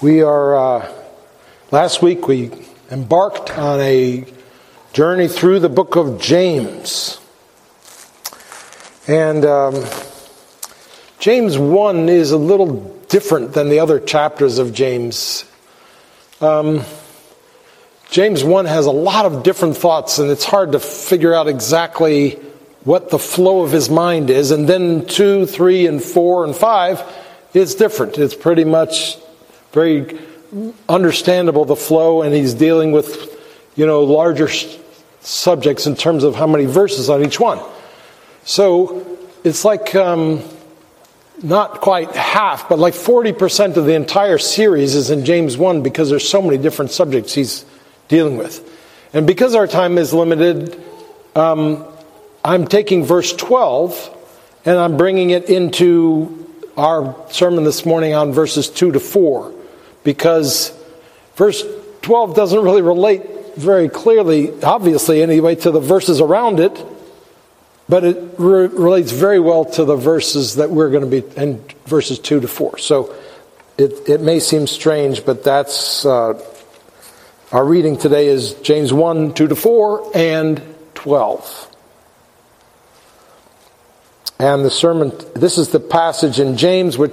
We are, uh, last week we embarked on a journey through the book of James. And um, James 1 is a little different than the other chapters of James. Um, James 1 has a lot of different thoughts, and it's hard to figure out exactly what the flow of his mind is. And then 2, 3, and 4, and 5 is different. It's pretty much very understandable the flow, and he's dealing with, you know, larger subjects in terms of how many verses on each one. So it's like um, not quite half, but like 40% of the entire series is in James 1 because there's so many different subjects he's dealing with. And because our time is limited, um, I'm taking verse 12 and I'm bringing it into our sermon this morning on verses 2 to 4 because verse 12 doesn't really relate very clearly, obviously, anyway, to the verses around it, but it re- relates very well to the verses that we're going to be in verses 2 to 4. So it, it may seem strange, but that's uh, our reading today is James 1 2 to 4 and 12. And the sermon, this is the passage in James, which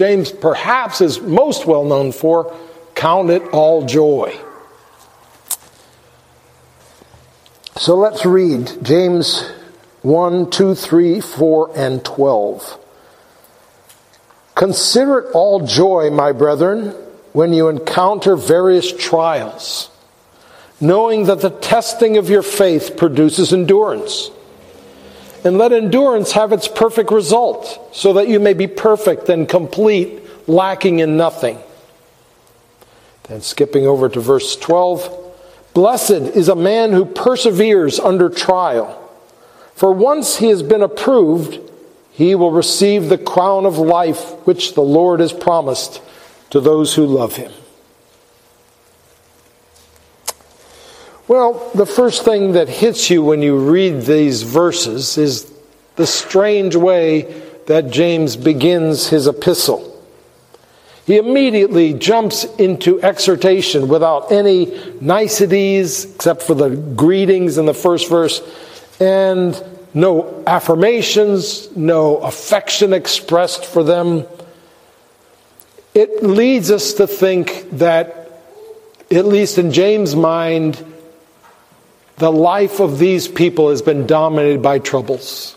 James perhaps is most well known for count it all joy. So let's read James 1, 2, 3, 4, and 12. Consider it all joy, my brethren, when you encounter various trials, knowing that the testing of your faith produces endurance. And let endurance have its perfect result, so that you may be perfect and complete, lacking in nothing. Then skipping over to verse 12 Blessed is a man who perseveres under trial, for once he has been approved, he will receive the crown of life which the Lord has promised to those who love him. Well, the first thing that hits you when you read these verses is the strange way that James begins his epistle. He immediately jumps into exhortation without any niceties, except for the greetings in the first verse, and no affirmations, no affection expressed for them. It leads us to think that, at least in James' mind, the life of these people has been dominated by troubles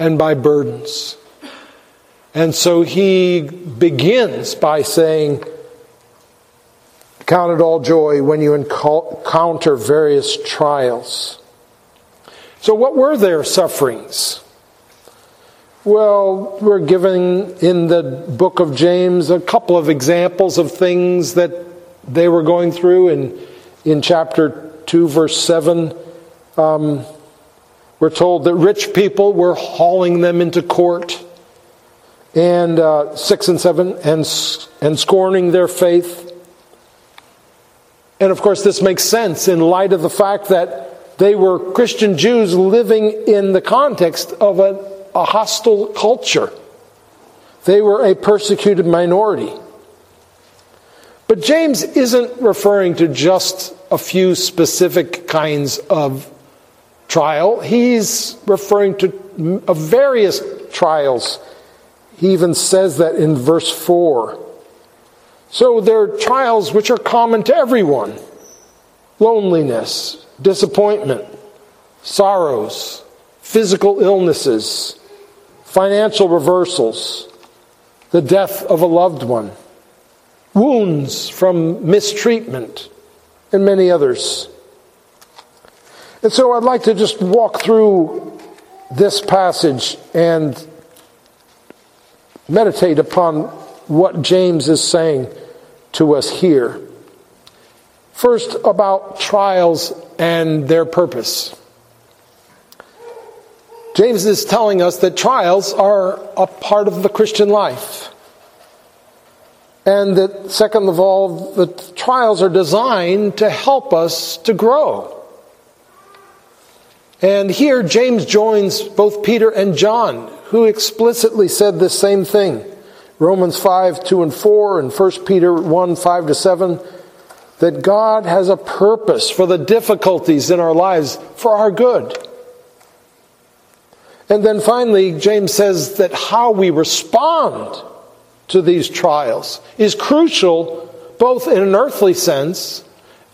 and by burdens. And so he begins by saying, Count it all joy when you encounter various trials. So, what were their sufferings? Well, we're given in the book of James a couple of examples of things that they were going through in, in chapter 2, verse 7, um, we're told that rich people were hauling them into court. And uh, 6 and 7, and, and scorning their faith. And of course, this makes sense in light of the fact that they were Christian Jews living in the context of a, a hostile culture. They were a persecuted minority. But James isn't referring to just a few specific kinds of trial. He's referring to various trials. He even says that in verse 4. So there are trials which are common to everyone loneliness, disappointment, sorrows, physical illnesses, financial reversals, the death of a loved one wounds from mistreatment, and many others. And so I'd like to just walk through this passage and meditate upon what James is saying to us here. First, about trials and their purpose. James is telling us that trials are a part of the Christian life. And that, second of all, the trials are designed to help us to grow. And here, James joins both Peter and John, who explicitly said the same thing. Romans 5, 2 and 4, and 1 Peter 1, 5 to 7, that God has a purpose for the difficulties in our lives for our good. And then finally, James says that how we respond to these trials is crucial both in an earthly sense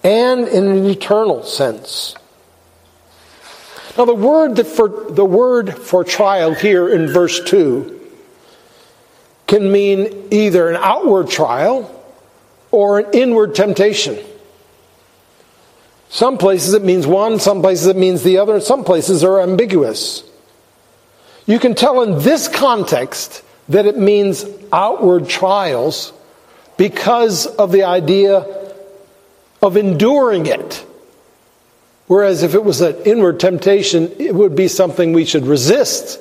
and in an eternal sense. Now the word for the word for trial here in verse 2 can mean either an outward trial or an inward temptation. Some places it means one, some places it means the other, and some places are ambiguous. You can tell in this context that it means outward trials because of the idea of enduring it. Whereas if it was an inward temptation, it would be something we should resist.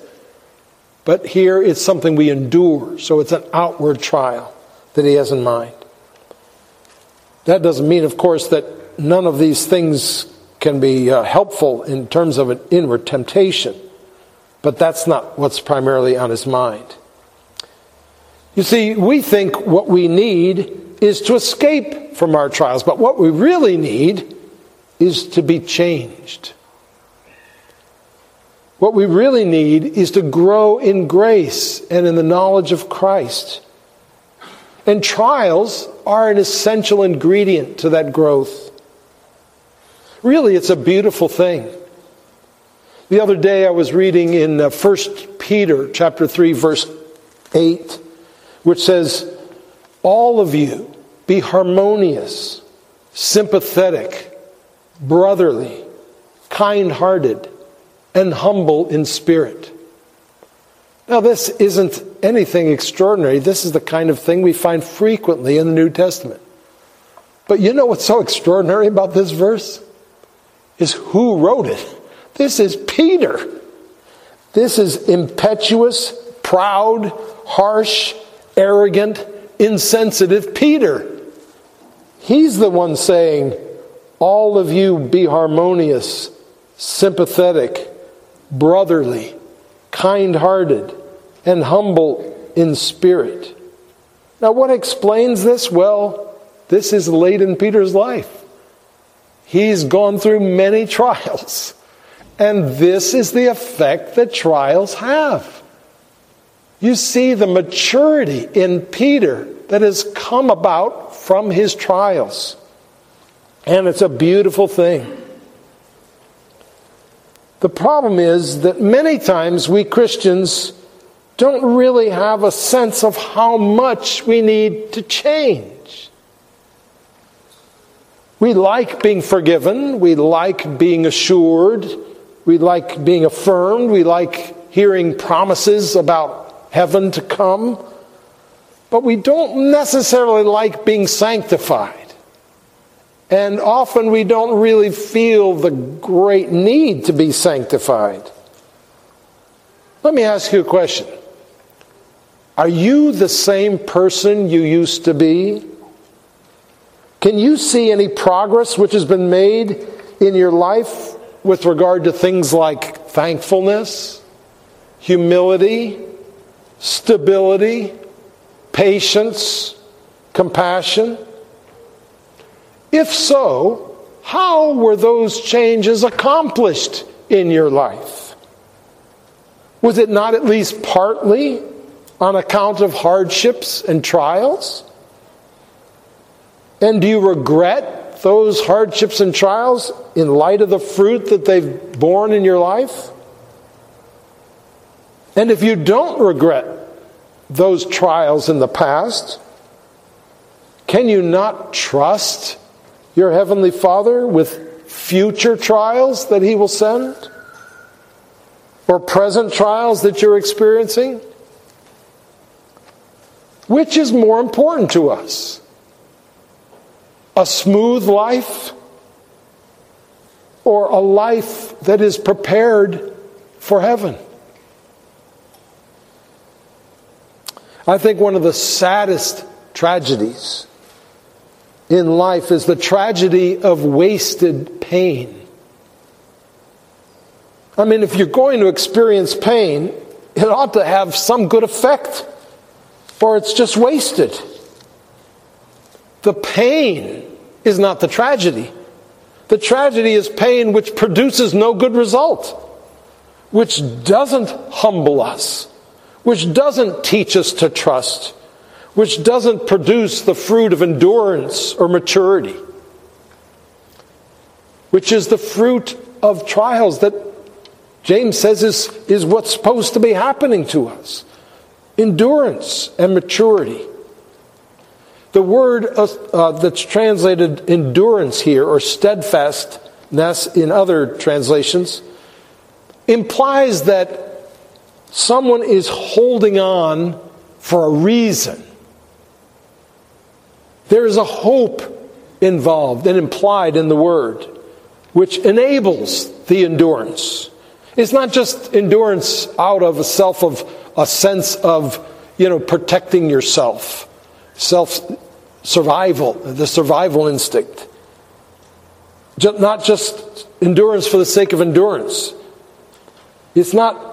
But here it's something we endure. So it's an outward trial that he has in mind. That doesn't mean, of course, that none of these things can be uh, helpful in terms of an inward temptation. But that's not what's primarily on his mind. You see, we think what we need is to escape from our trials, but what we really need is to be changed. What we really need is to grow in grace and in the knowledge of Christ. And trials are an essential ingredient to that growth. Really, it's a beautiful thing. The other day I was reading in 1 uh, Peter chapter 3 verse 8 which says all of you be harmonious, sympathetic, brotherly, kind-hearted, and humble in spirit. Now, this isn't anything extraordinary. This is the kind of thing we find frequently in the New Testament. But you know what's so extraordinary about this verse? Is who wrote it. This is Peter. This is impetuous, proud, harsh, arrogant, insensitive Peter. He's the one saying, All of you be harmonious, sympathetic, brotherly, kind hearted, and humble in spirit. Now, what explains this? Well, this is late in Peter's life. He's gone through many trials. And this is the effect that trials have. You see the maturity in Peter that has come about from his trials. And it's a beautiful thing. The problem is that many times we Christians don't really have a sense of how much we need to change. We like being forgiven, we like being assured, we like being affirmed. We like hearing promises about heaven to come. But we don't necessarily like being sanctified. And often we don't really feel the great need to be sanctified. Let me ask you a question. Are you the same person you used to be? Can you see any progress which has been made in your life with regard to things like thankfulness, humility, stability, patience, compassion? If so, how were those changes accomplished in your life? Was it not at least partly on account of hardships and trials? And do you regret those hardships and trials in light of the fruit that they've borne in your life? And if you don't regret those trials in the past, can you not trust your Heavenly Father with future trials that He will send? Or present trials that you're experiencing? Which is more important to us? a smooth life or a life that is prepared for heaven. I think one of the saddest tragedies in life is the tragedy of wasted pain. I mean, if you're going to experience pain, it ought to have some good effect or it's just wasted. The pain is not the tragedy. The tragedy is pain which produces no good result, which doesn't humble us, which doesn't teach us to trust, which doesn't produce the fruit of endurance or maturity, which is the fruit of trials that James says is, is what's supposed to be happening to us endurance and maturity. The word uh, uh, that's translated endurance here, or steadfastness in other translations, implies that someone is holding on for a reason. There is a hope involved and implied in the word, which enables the endurance. It's not just endurance out of a self of a sense of, you know, protecting yourself self survival, the survival instinct. Not just endurance for the sake of endurance. It's not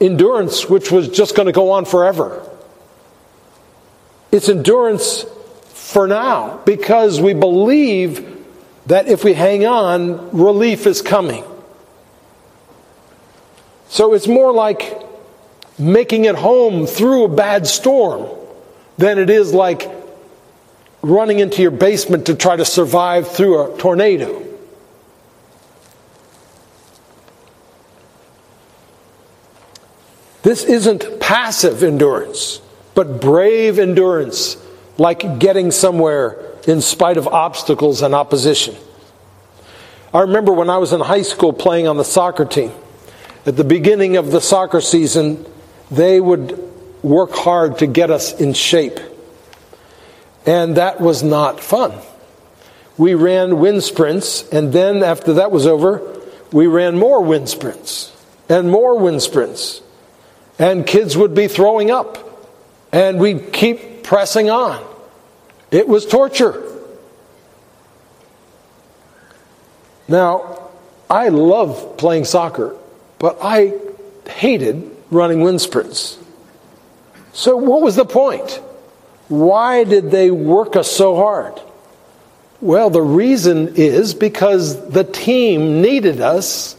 endurance which was just going to go on forever. It's endurance for now because we believe that if we hang on, relief is coming. So it's more like making it home through a bad storm than it is like running into your basement to try to survive through a tornado. This isn't passive endurance, but brave endurance, like getting somewhere in spite of obstacles and opposition. I remember when I was in high school playing on the soccer team. At the beginning of the soccer season, they would work hard to get us in shape. And that was not fun. We ran wind sprints, and then after that was over, we ran more wind sprints and more wind sprints. And kids would be throwing up, and we'd keep pressing on. It was torture. Now, I love playing soccer, but I hated running wind sprints. So, what was the point? Why did they work us so hard? Well, the reason is because the team needed us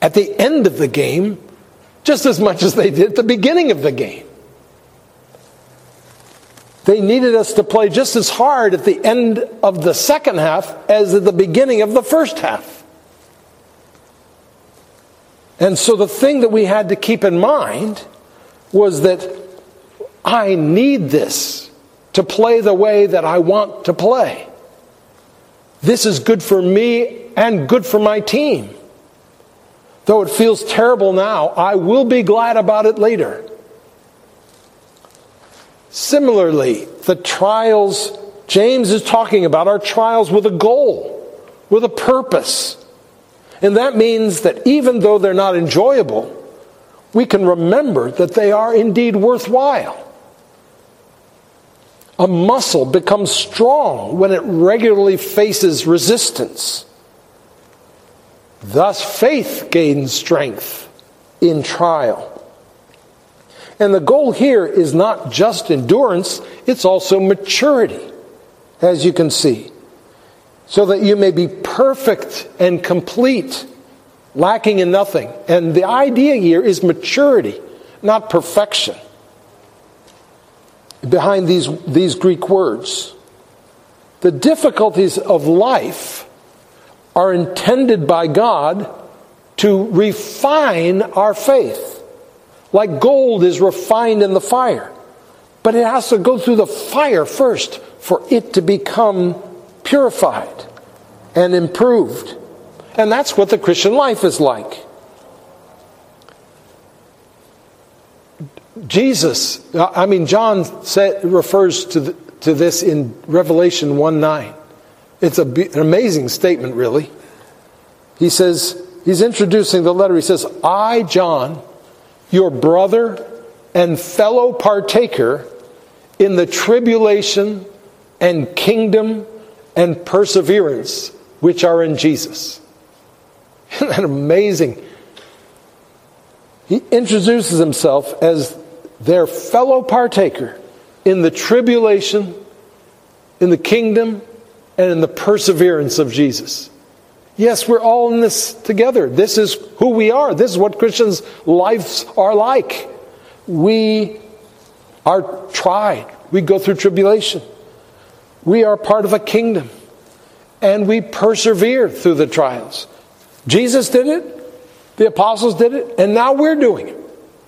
at the end of the game just as much as they did at the beginning of the game. They needed us to play just as hard at the end of the second half as at the beginning of the first half. And so the thing that we had to keep in mind was that I need this to play the way that I want to play. This is good for me and good for my team. Though it feels terrible now, I will be glad about it later. Similarly, the trials James is talking about are trials with a goal, with a purpose. And that means that even though they're not enjoyable, we can remember that they are indeed worthwhile. A muscle becomes strong when it regularly faces resistance. Thus, faith gains strength in trial. And the goal here is not just endurance, it's also maturity, as you can see, so that you may be perfect and complete, lacking in nothing. And the idea here is maturity, not perfection behind these, these Greek words. The difficulties of life are intended by God to refine our faith, like gold is refined in the fire. But it has to go through the fire first for it to become purified and improved. And that's what the Christian life is like. Jesus, I mean, John said, refers to, the, to this in Revelation 1 9. It's a, an amazing statement, really. He says, he's introducing the letter. He says, I, John, your brother and fellow partaker in the tribulation and kingdom and perseverance which are in Jesus. Isn't that amazing? He introduces himself as their fellow partaker in the tribulation, in the kingdom, and in the perseverance of Jesus. Yes, we're all in this together. This is who we are. This is what Christians' lives are like. We are tried, we go through tribulation. We are part of a kingdom, and we persevere through the trials. Jesus did it, the apostles did it, and now we're doing it.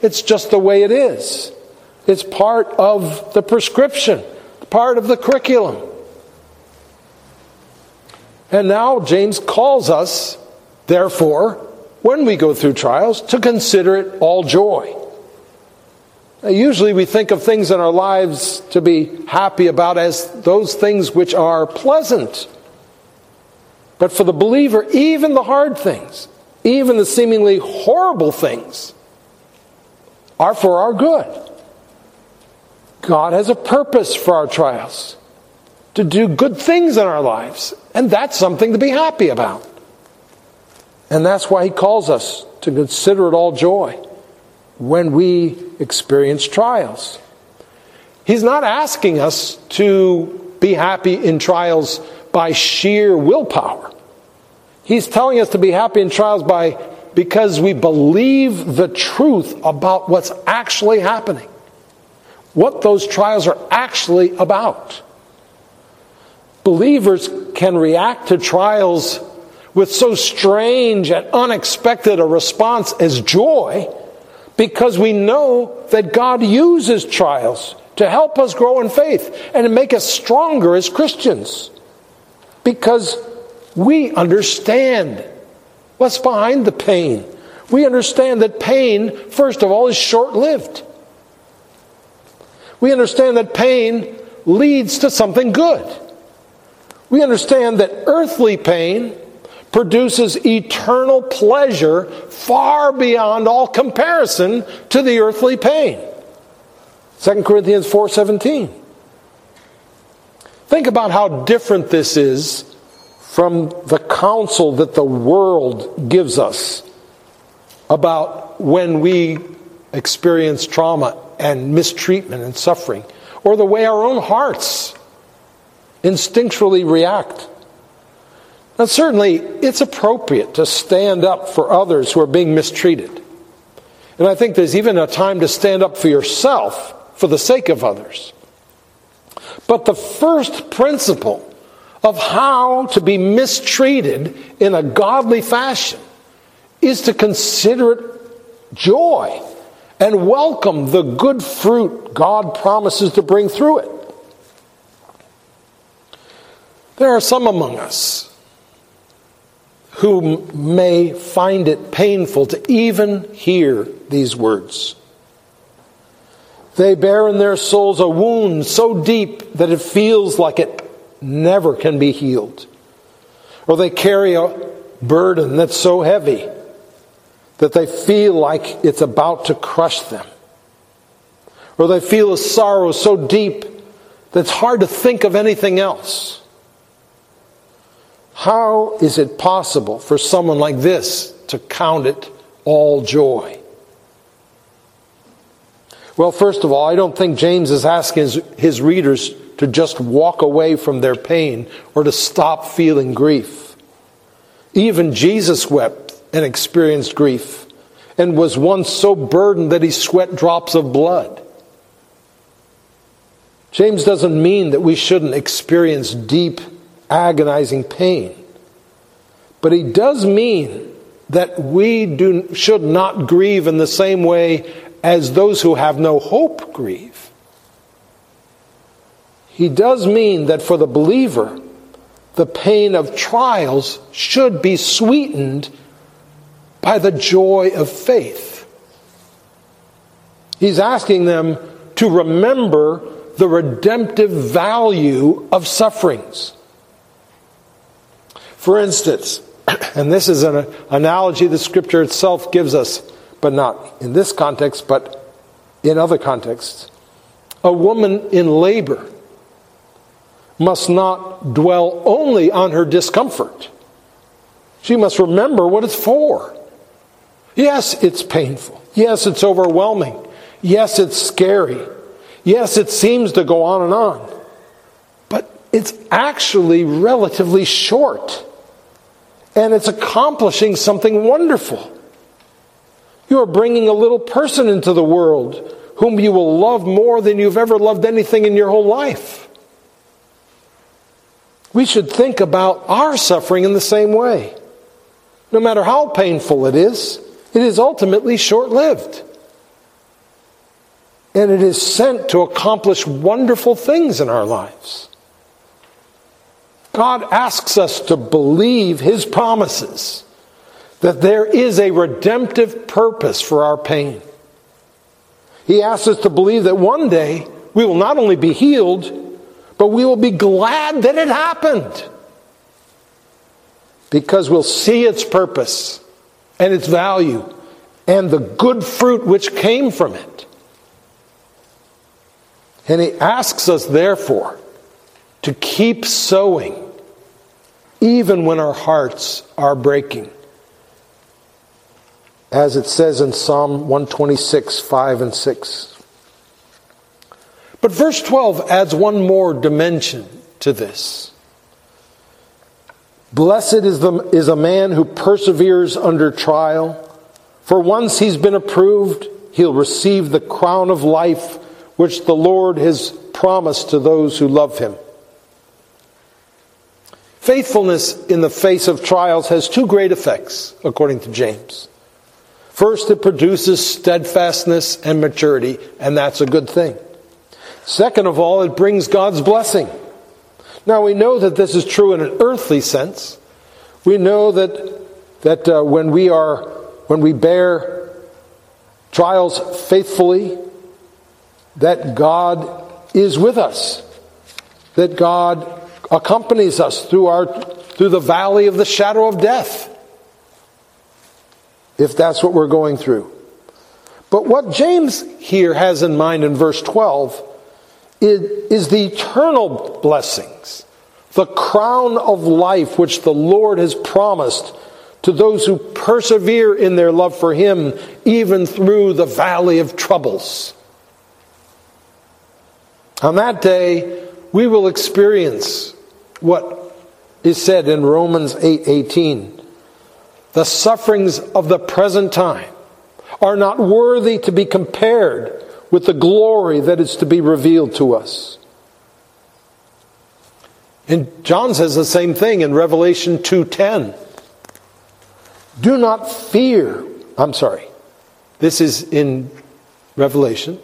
It's just the way it is. It's part of the prescription, part of the curriculum. And now James calls us, therefore, when we go through trials, to consider it all joy. Now, usually we think of things in our lives to be happy about as those things which are pleasant. But for the believer, even the hard things, even the seemingly horrible things, are for our good. God has a purpose for our trials to do good things in our lives. And that's something to be happy about. And that's why he calls us to consider it all joy when we experience trials. He's not asking us to be happy in trials by sheer willpower. He's telling us to be happy in trials by because we believe the truth about what's actually happening. What those trials are actually about. Believers can react to trials with so strange and unexpected a response as joy because we know that God uses trials to help us grow in faith and to make us stronger as Christians because we understand what's behind the pain. We understand that pain, first of all, is short lived. We understand that pain leads to something good we understand that earthly pain produces eternal pleasure far beyond all comparison to the earthly pain. 2 Corinthians 4:17. Think about how different this is from the counsel that the world gives us about when we experience trauma and mistreatment and suffering, or the way our own hearts instinctually react. Now, certainly, it's appropriate to stand up for others who are being mistreated. And I think there's even a time to stand up for yourself for the sake of others. But the first principle of how to be mistreated in a godly fashion is to consider it joy and welcome the good fruit God promises to bring through it. There are some among us who may find it painful to even hear these words. They bear in their souls a wound so deep that it feels like it never can be healed. Or they carry a burden that's so heavy that they feel like it's about to crush them. Or they feel a sorrow so deep that it's hard to think of anything else. How is it possible for someone like this to count it all joy? Well, first of all, I don't think James is asking his, his, readers to just walk away from their pain or to stop feeling grief. Even Jesus wept and experienced grief and was once so burdened that he sweat drops of blood. James doesn't mean that we shouldn't experience deep agonizing pain. But he does mean that we do, should not grieve in the same way as those who have no hope grieve. He does mean that for the believer, the pain of trials should be sweetened by the joy of faith. He's asking them to remember the redemptive value of sufferings. For instance, and this is an analogy the scripture itself gives us, but not in this context, but in other contexts. A woman in labor must not dwell only on her discomfort. She must remember what it's for. Yes, it's painful. Yes, it's overwhelming. Yes, it's scary. Yes, it seems to go on and on, but it's actually relatively short. And it's accomplishing something wonderful. You are bringing a little person into the world whom you will love more than you've ever loved anything in your whole life. We should think about our suffering in the same way. No matter how painful it is, it is ultimately short lived. And it is sent to accomplish wonderful things in our lives. God asks us to believe His promises that there is a redemptive purpose for our pain. He asks us to believe that one day we will not only be healed, but we will be glad that it happened because we'll see its purpose and its value and the good fruit which came from it. And he asks us, therefore, to keep sowing even when our hearts are breaking. As it says in Psalm 126, 5 and 6. But verse 12 adds one more dimension to this. Blessed is, the, is a man who perseveres under trial, for once he's been approved, he'll receive the crown of life which the Lord has promised to those who love him. Faithfulness in the face of trials has two great effects, according to James. First, it produces steadfastness and maturity, and that's a good thing. Second of all, it brings God's blessing. Now we know that this is true in an earthly sense. We know that that uh, when we are when we bear trials faithfully, that God is with us. That God accompanies us through our through the valley of the shadow of death. If that's what we're going through. But what James here has in mind in verse 12 is the eternal blessings, the crown of life which the Lord has promised to those who persevere in their love for Him, even through the valley of troubles. On that day, we will experience what is said in Romans 8 The sufferings of the present time are not worthy to be compared with the glory that is to be revealed to us. And John says the same thing in Revelation 2:10. Do not fear. I'm sorry. This is in Revelation,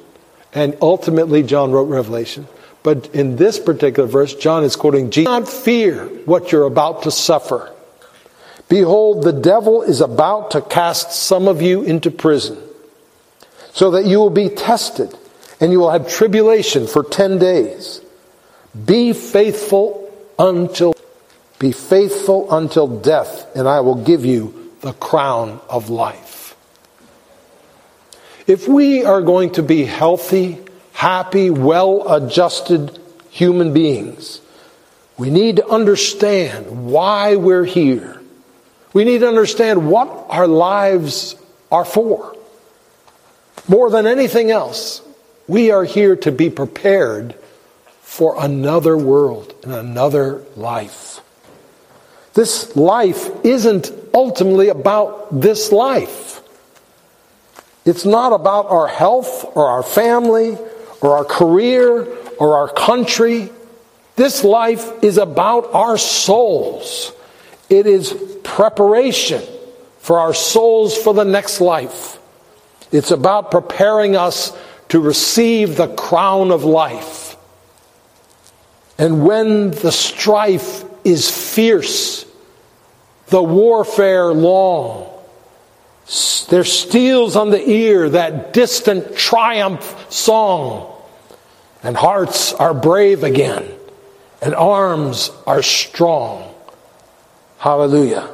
and ultimately John wrote Revelation. But in this particular verse, John is quoting Jesus. Do not fear what you're about to suffer. Behold, the devil is about to cast some of you into prison so that you will be tested and you will have tribulation for 10 days. Be faithful until be faithful until death and I will give you the crown of life. If we are going to be healthy, happy, well-adjusted human beings, we need to understand why we're here. We need to understand what our lives are for. More than anything else, we are here to be prepared for another world and another life. This life isn't ultimately about this life. It's not about our health or our family or our career or our country. This life is about our souls. It is preparation for our souls for the next life. It's about preparing us to receive the crown of life. And when the strife is fierce, the warfare long, there steals on the ear that distant triumph song, and hearts are brave again, and arms are strong. Hallelujah.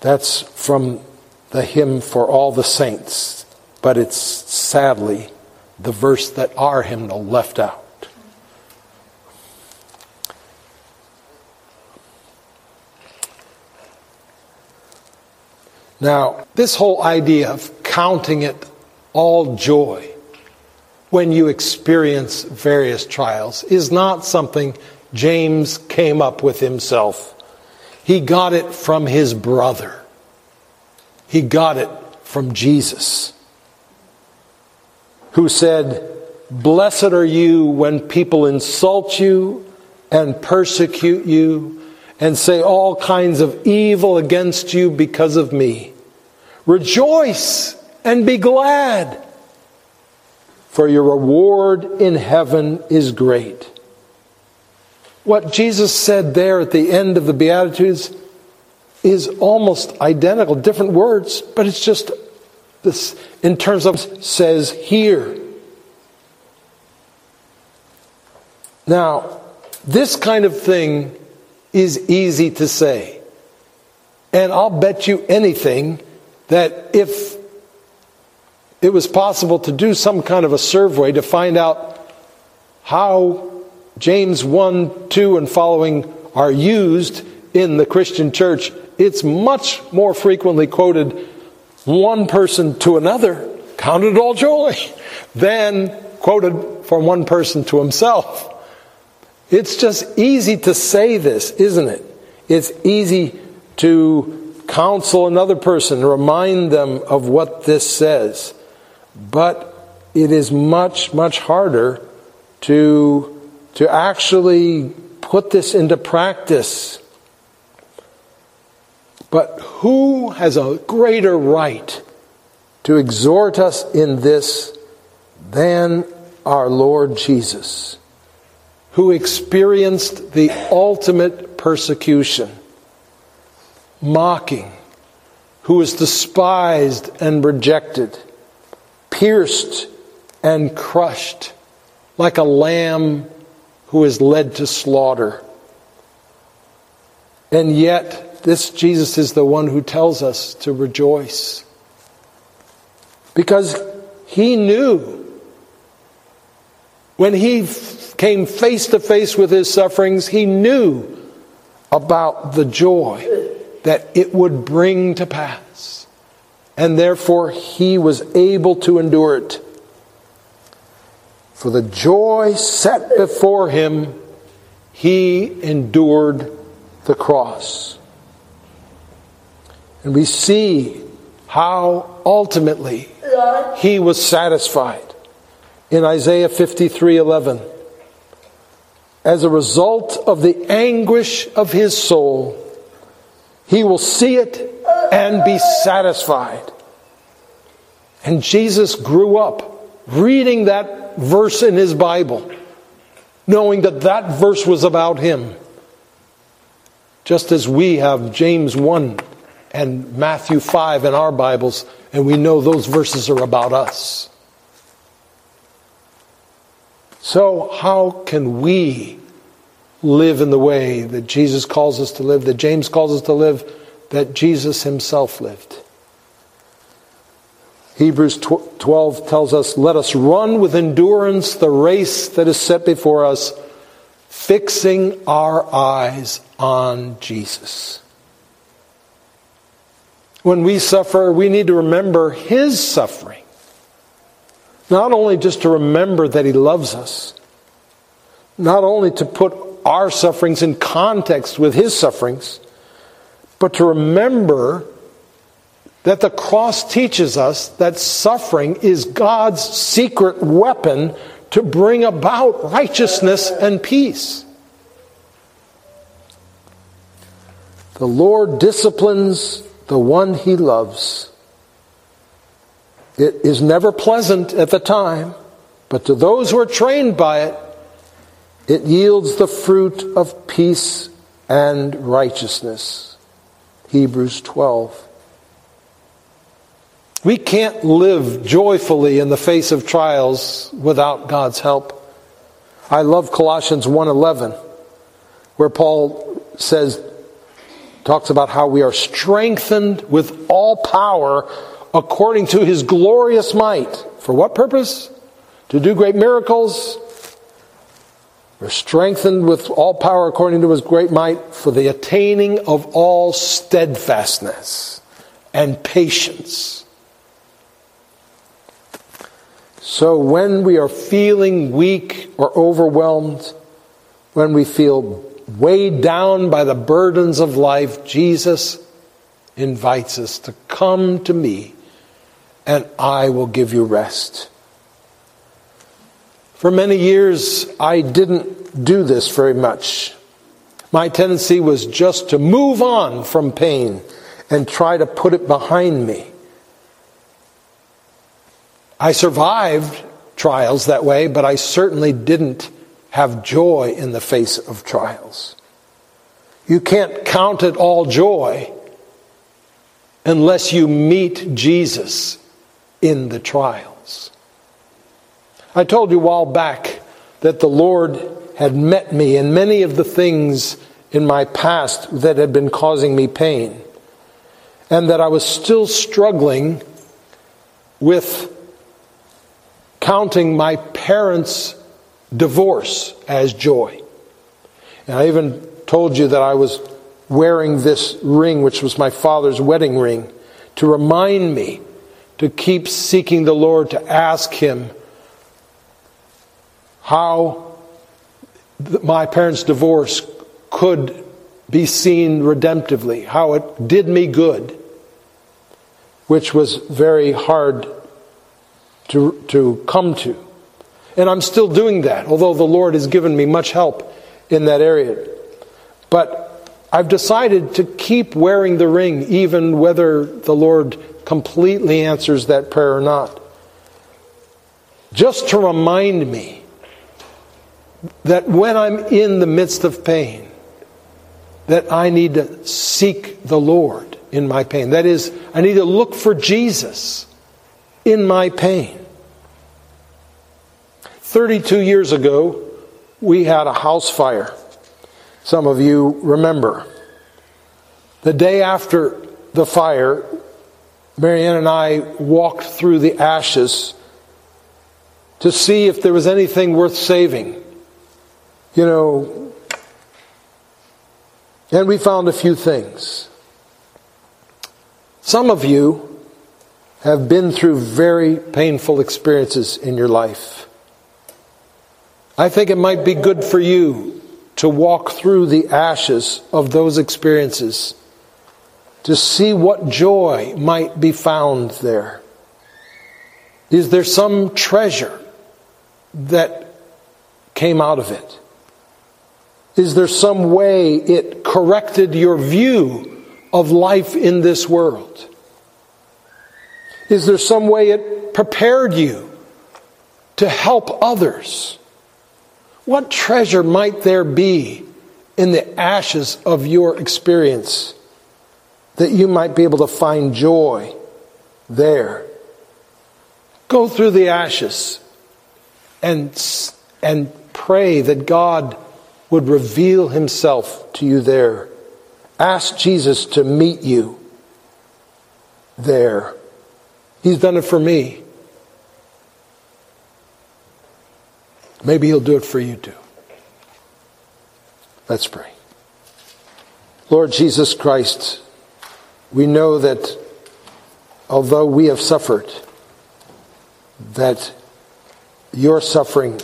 That's from the hymn for all the saints, but it's sadly the verse that our hymnal left out. Now, this whole idea of counting it all joy when you experience various trials is not something James came up with himself. He got it from his brother. He got it from Jesus, who said, Blessed are you when people insult you and persecute you and say all kinds of evil against you because of me. Rejoice and be glad, for your reward in heaven is great. What Jesus said there at the end of the Beatitudes is almost identical, different words, but it's just this, in terms of says here. Now, this kind of thing is easy to say. And I'll bet you anything that if it was possible to do some kind of a survey to find out how James 1, 2, and following are used in the Christian church, it's much more frequently quoted one person to another, count it all joy, than quoted from one person to himself. It's just easy to say this, isn't it? It's easy to counsel another person, remind them of what this says. But it is much, much harder to, to actually put this into practice. But who has a greater right to exhort us in this than our Lord Jesus, who experienced the ultimate persecution, mocking, who was despised and rejected, pierced and crushed, like a lamb who is led to slaughter. And yet, this Jesus is the one who tells us to rejoice. Because he knew when he came face to face with his sufferings, he knew about the joy that it would bring to pass. And therefore, he was able to endure it. For the joy set before him, he endured the cross. And we see how ultimately he was satisfied in Isaiah 53 11. As a result of the anguish of his soul, he will see it and be satisfied. And Jesus grew up reading that verse in his Bible, knowing that that verse was about him. Just as we have James 1 and Matthew 5 in our Bibles, and we know those verses are about us. So, how can we live in the way that Jesus calls us to live, that James calls us to live, that Jesus himself lived? Hebrews 12 tells us, Let us run with endurance the race that is set before us, fixing our eyes on Jesus. When we suffer, we need to remember His suffering. Not only just to remember that He loves us, not only to put our sufferings in context with His sufferings, but to remember that the cross teaches us that suffering is God's secret weapon to bring about righteousness and peace. The Lord disciplines the one he loves. It is never pleasant at the time, but to those who are trained by it, it yields the fruit of peace and righteousness. Hebrews 12. We can't live joyfully in the face of trials without God's help. I love Colossians 1:11 where Paul says talks about how we are strengthened with all power according to his glorious might. For what purpose? To do great miracles. We're strengthened with all power according to his great might for the attaining of all steadfastness and patience. So when we are feeling weak or overwhelmed, when we feel weighed down by the burdens of life, Jesus invites us to come to me and I will give you rest. For many years, I didn't do this very much. My tendency was just to move on from pain and try to put it behind me. I survived trials that way, but I certainly didn't have joy in the face of trials. You can't count it all joy unless you meet Jesus in the trials. I told you a while back that the Lord had met me in many of the things in my past that had been causing me pain, and that I was still struggling with counting my parents' divorce as joy. And I even told you that I was wearing this ring, which was my father's wedding ring, to remind me to keep seeking the Lord, to ask Him how my parents' divorce could be seen redemptively, how it did me good, which was very hard to, to come to. And I'm still doing that, although the Lord has given me much help in that area. But I've decided to keep wearing the ring, even whether the Lord completely answers that prayer or not. Just to remind me that when I'm in the midst of pain, that I need to seek the Lord in my pain. That is, I need to look for Jesus in my pain. 32 years ago, we had a house fire. Some of you remember. The day after the fire, Marianne and I walked through the ashes to see if there was anything worth saving. You know, and we found a few things. Some of you have been through very painful experiences in your life. I think it might be good for you to walk through the ashes of those experiences to see what joy might be found there. Is there some treasure that came out of it? Is there some way it corrected your view of life in this world? Is there some way it prepared you to help others? What treasure might there be in the ashes of your experience that you might be able to find joy there? Go through the ashes and, and pray that God would reveal himself to you there. Ask Jesus to meet you there. He's done it for me. Maybe He'll do it for you too. Let's pray. Lord Jesus Christ, we know that although we have suffered, that your suffering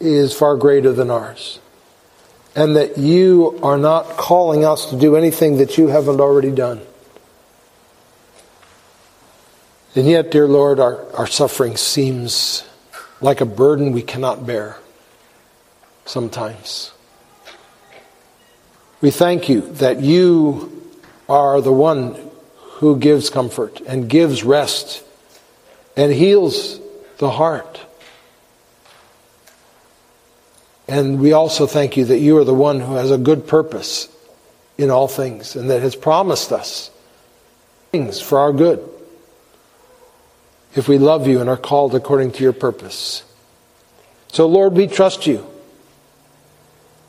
is far greater than ours. And that you are not calling us to do anything that you haven't already done. And yet, dear Lord, our, our suffering seems like a burden we cannot bear sometimes. We thank you that you are the one who gives comfort and gives rest and heals the heart. And we also thank you that you are the one who has a good purpose in all things and that has promised us things for our good if we love you and are called according to your purpose. So, Lord, we trust you.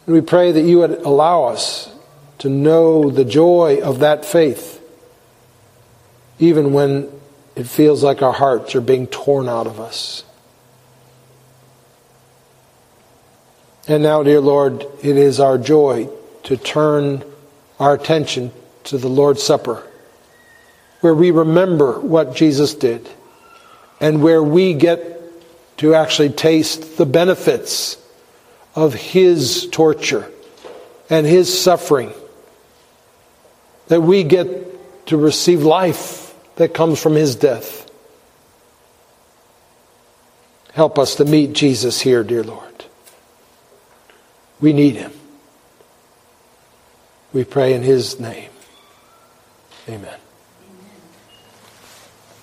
And we pray that you would allow us to know the joy of that faith, even when it feels like our hearts are being torn out of us. And now, dear Lord, it is our joy to turn our attention to the Lord's Supper, where we remember what Jesus did and where we get to actually taste the benefits of his torture and his suffering. That we get to receive life that comes from his death. Help us to meet Jesus here, dear Lord. We need him. We pray in his name. Amen.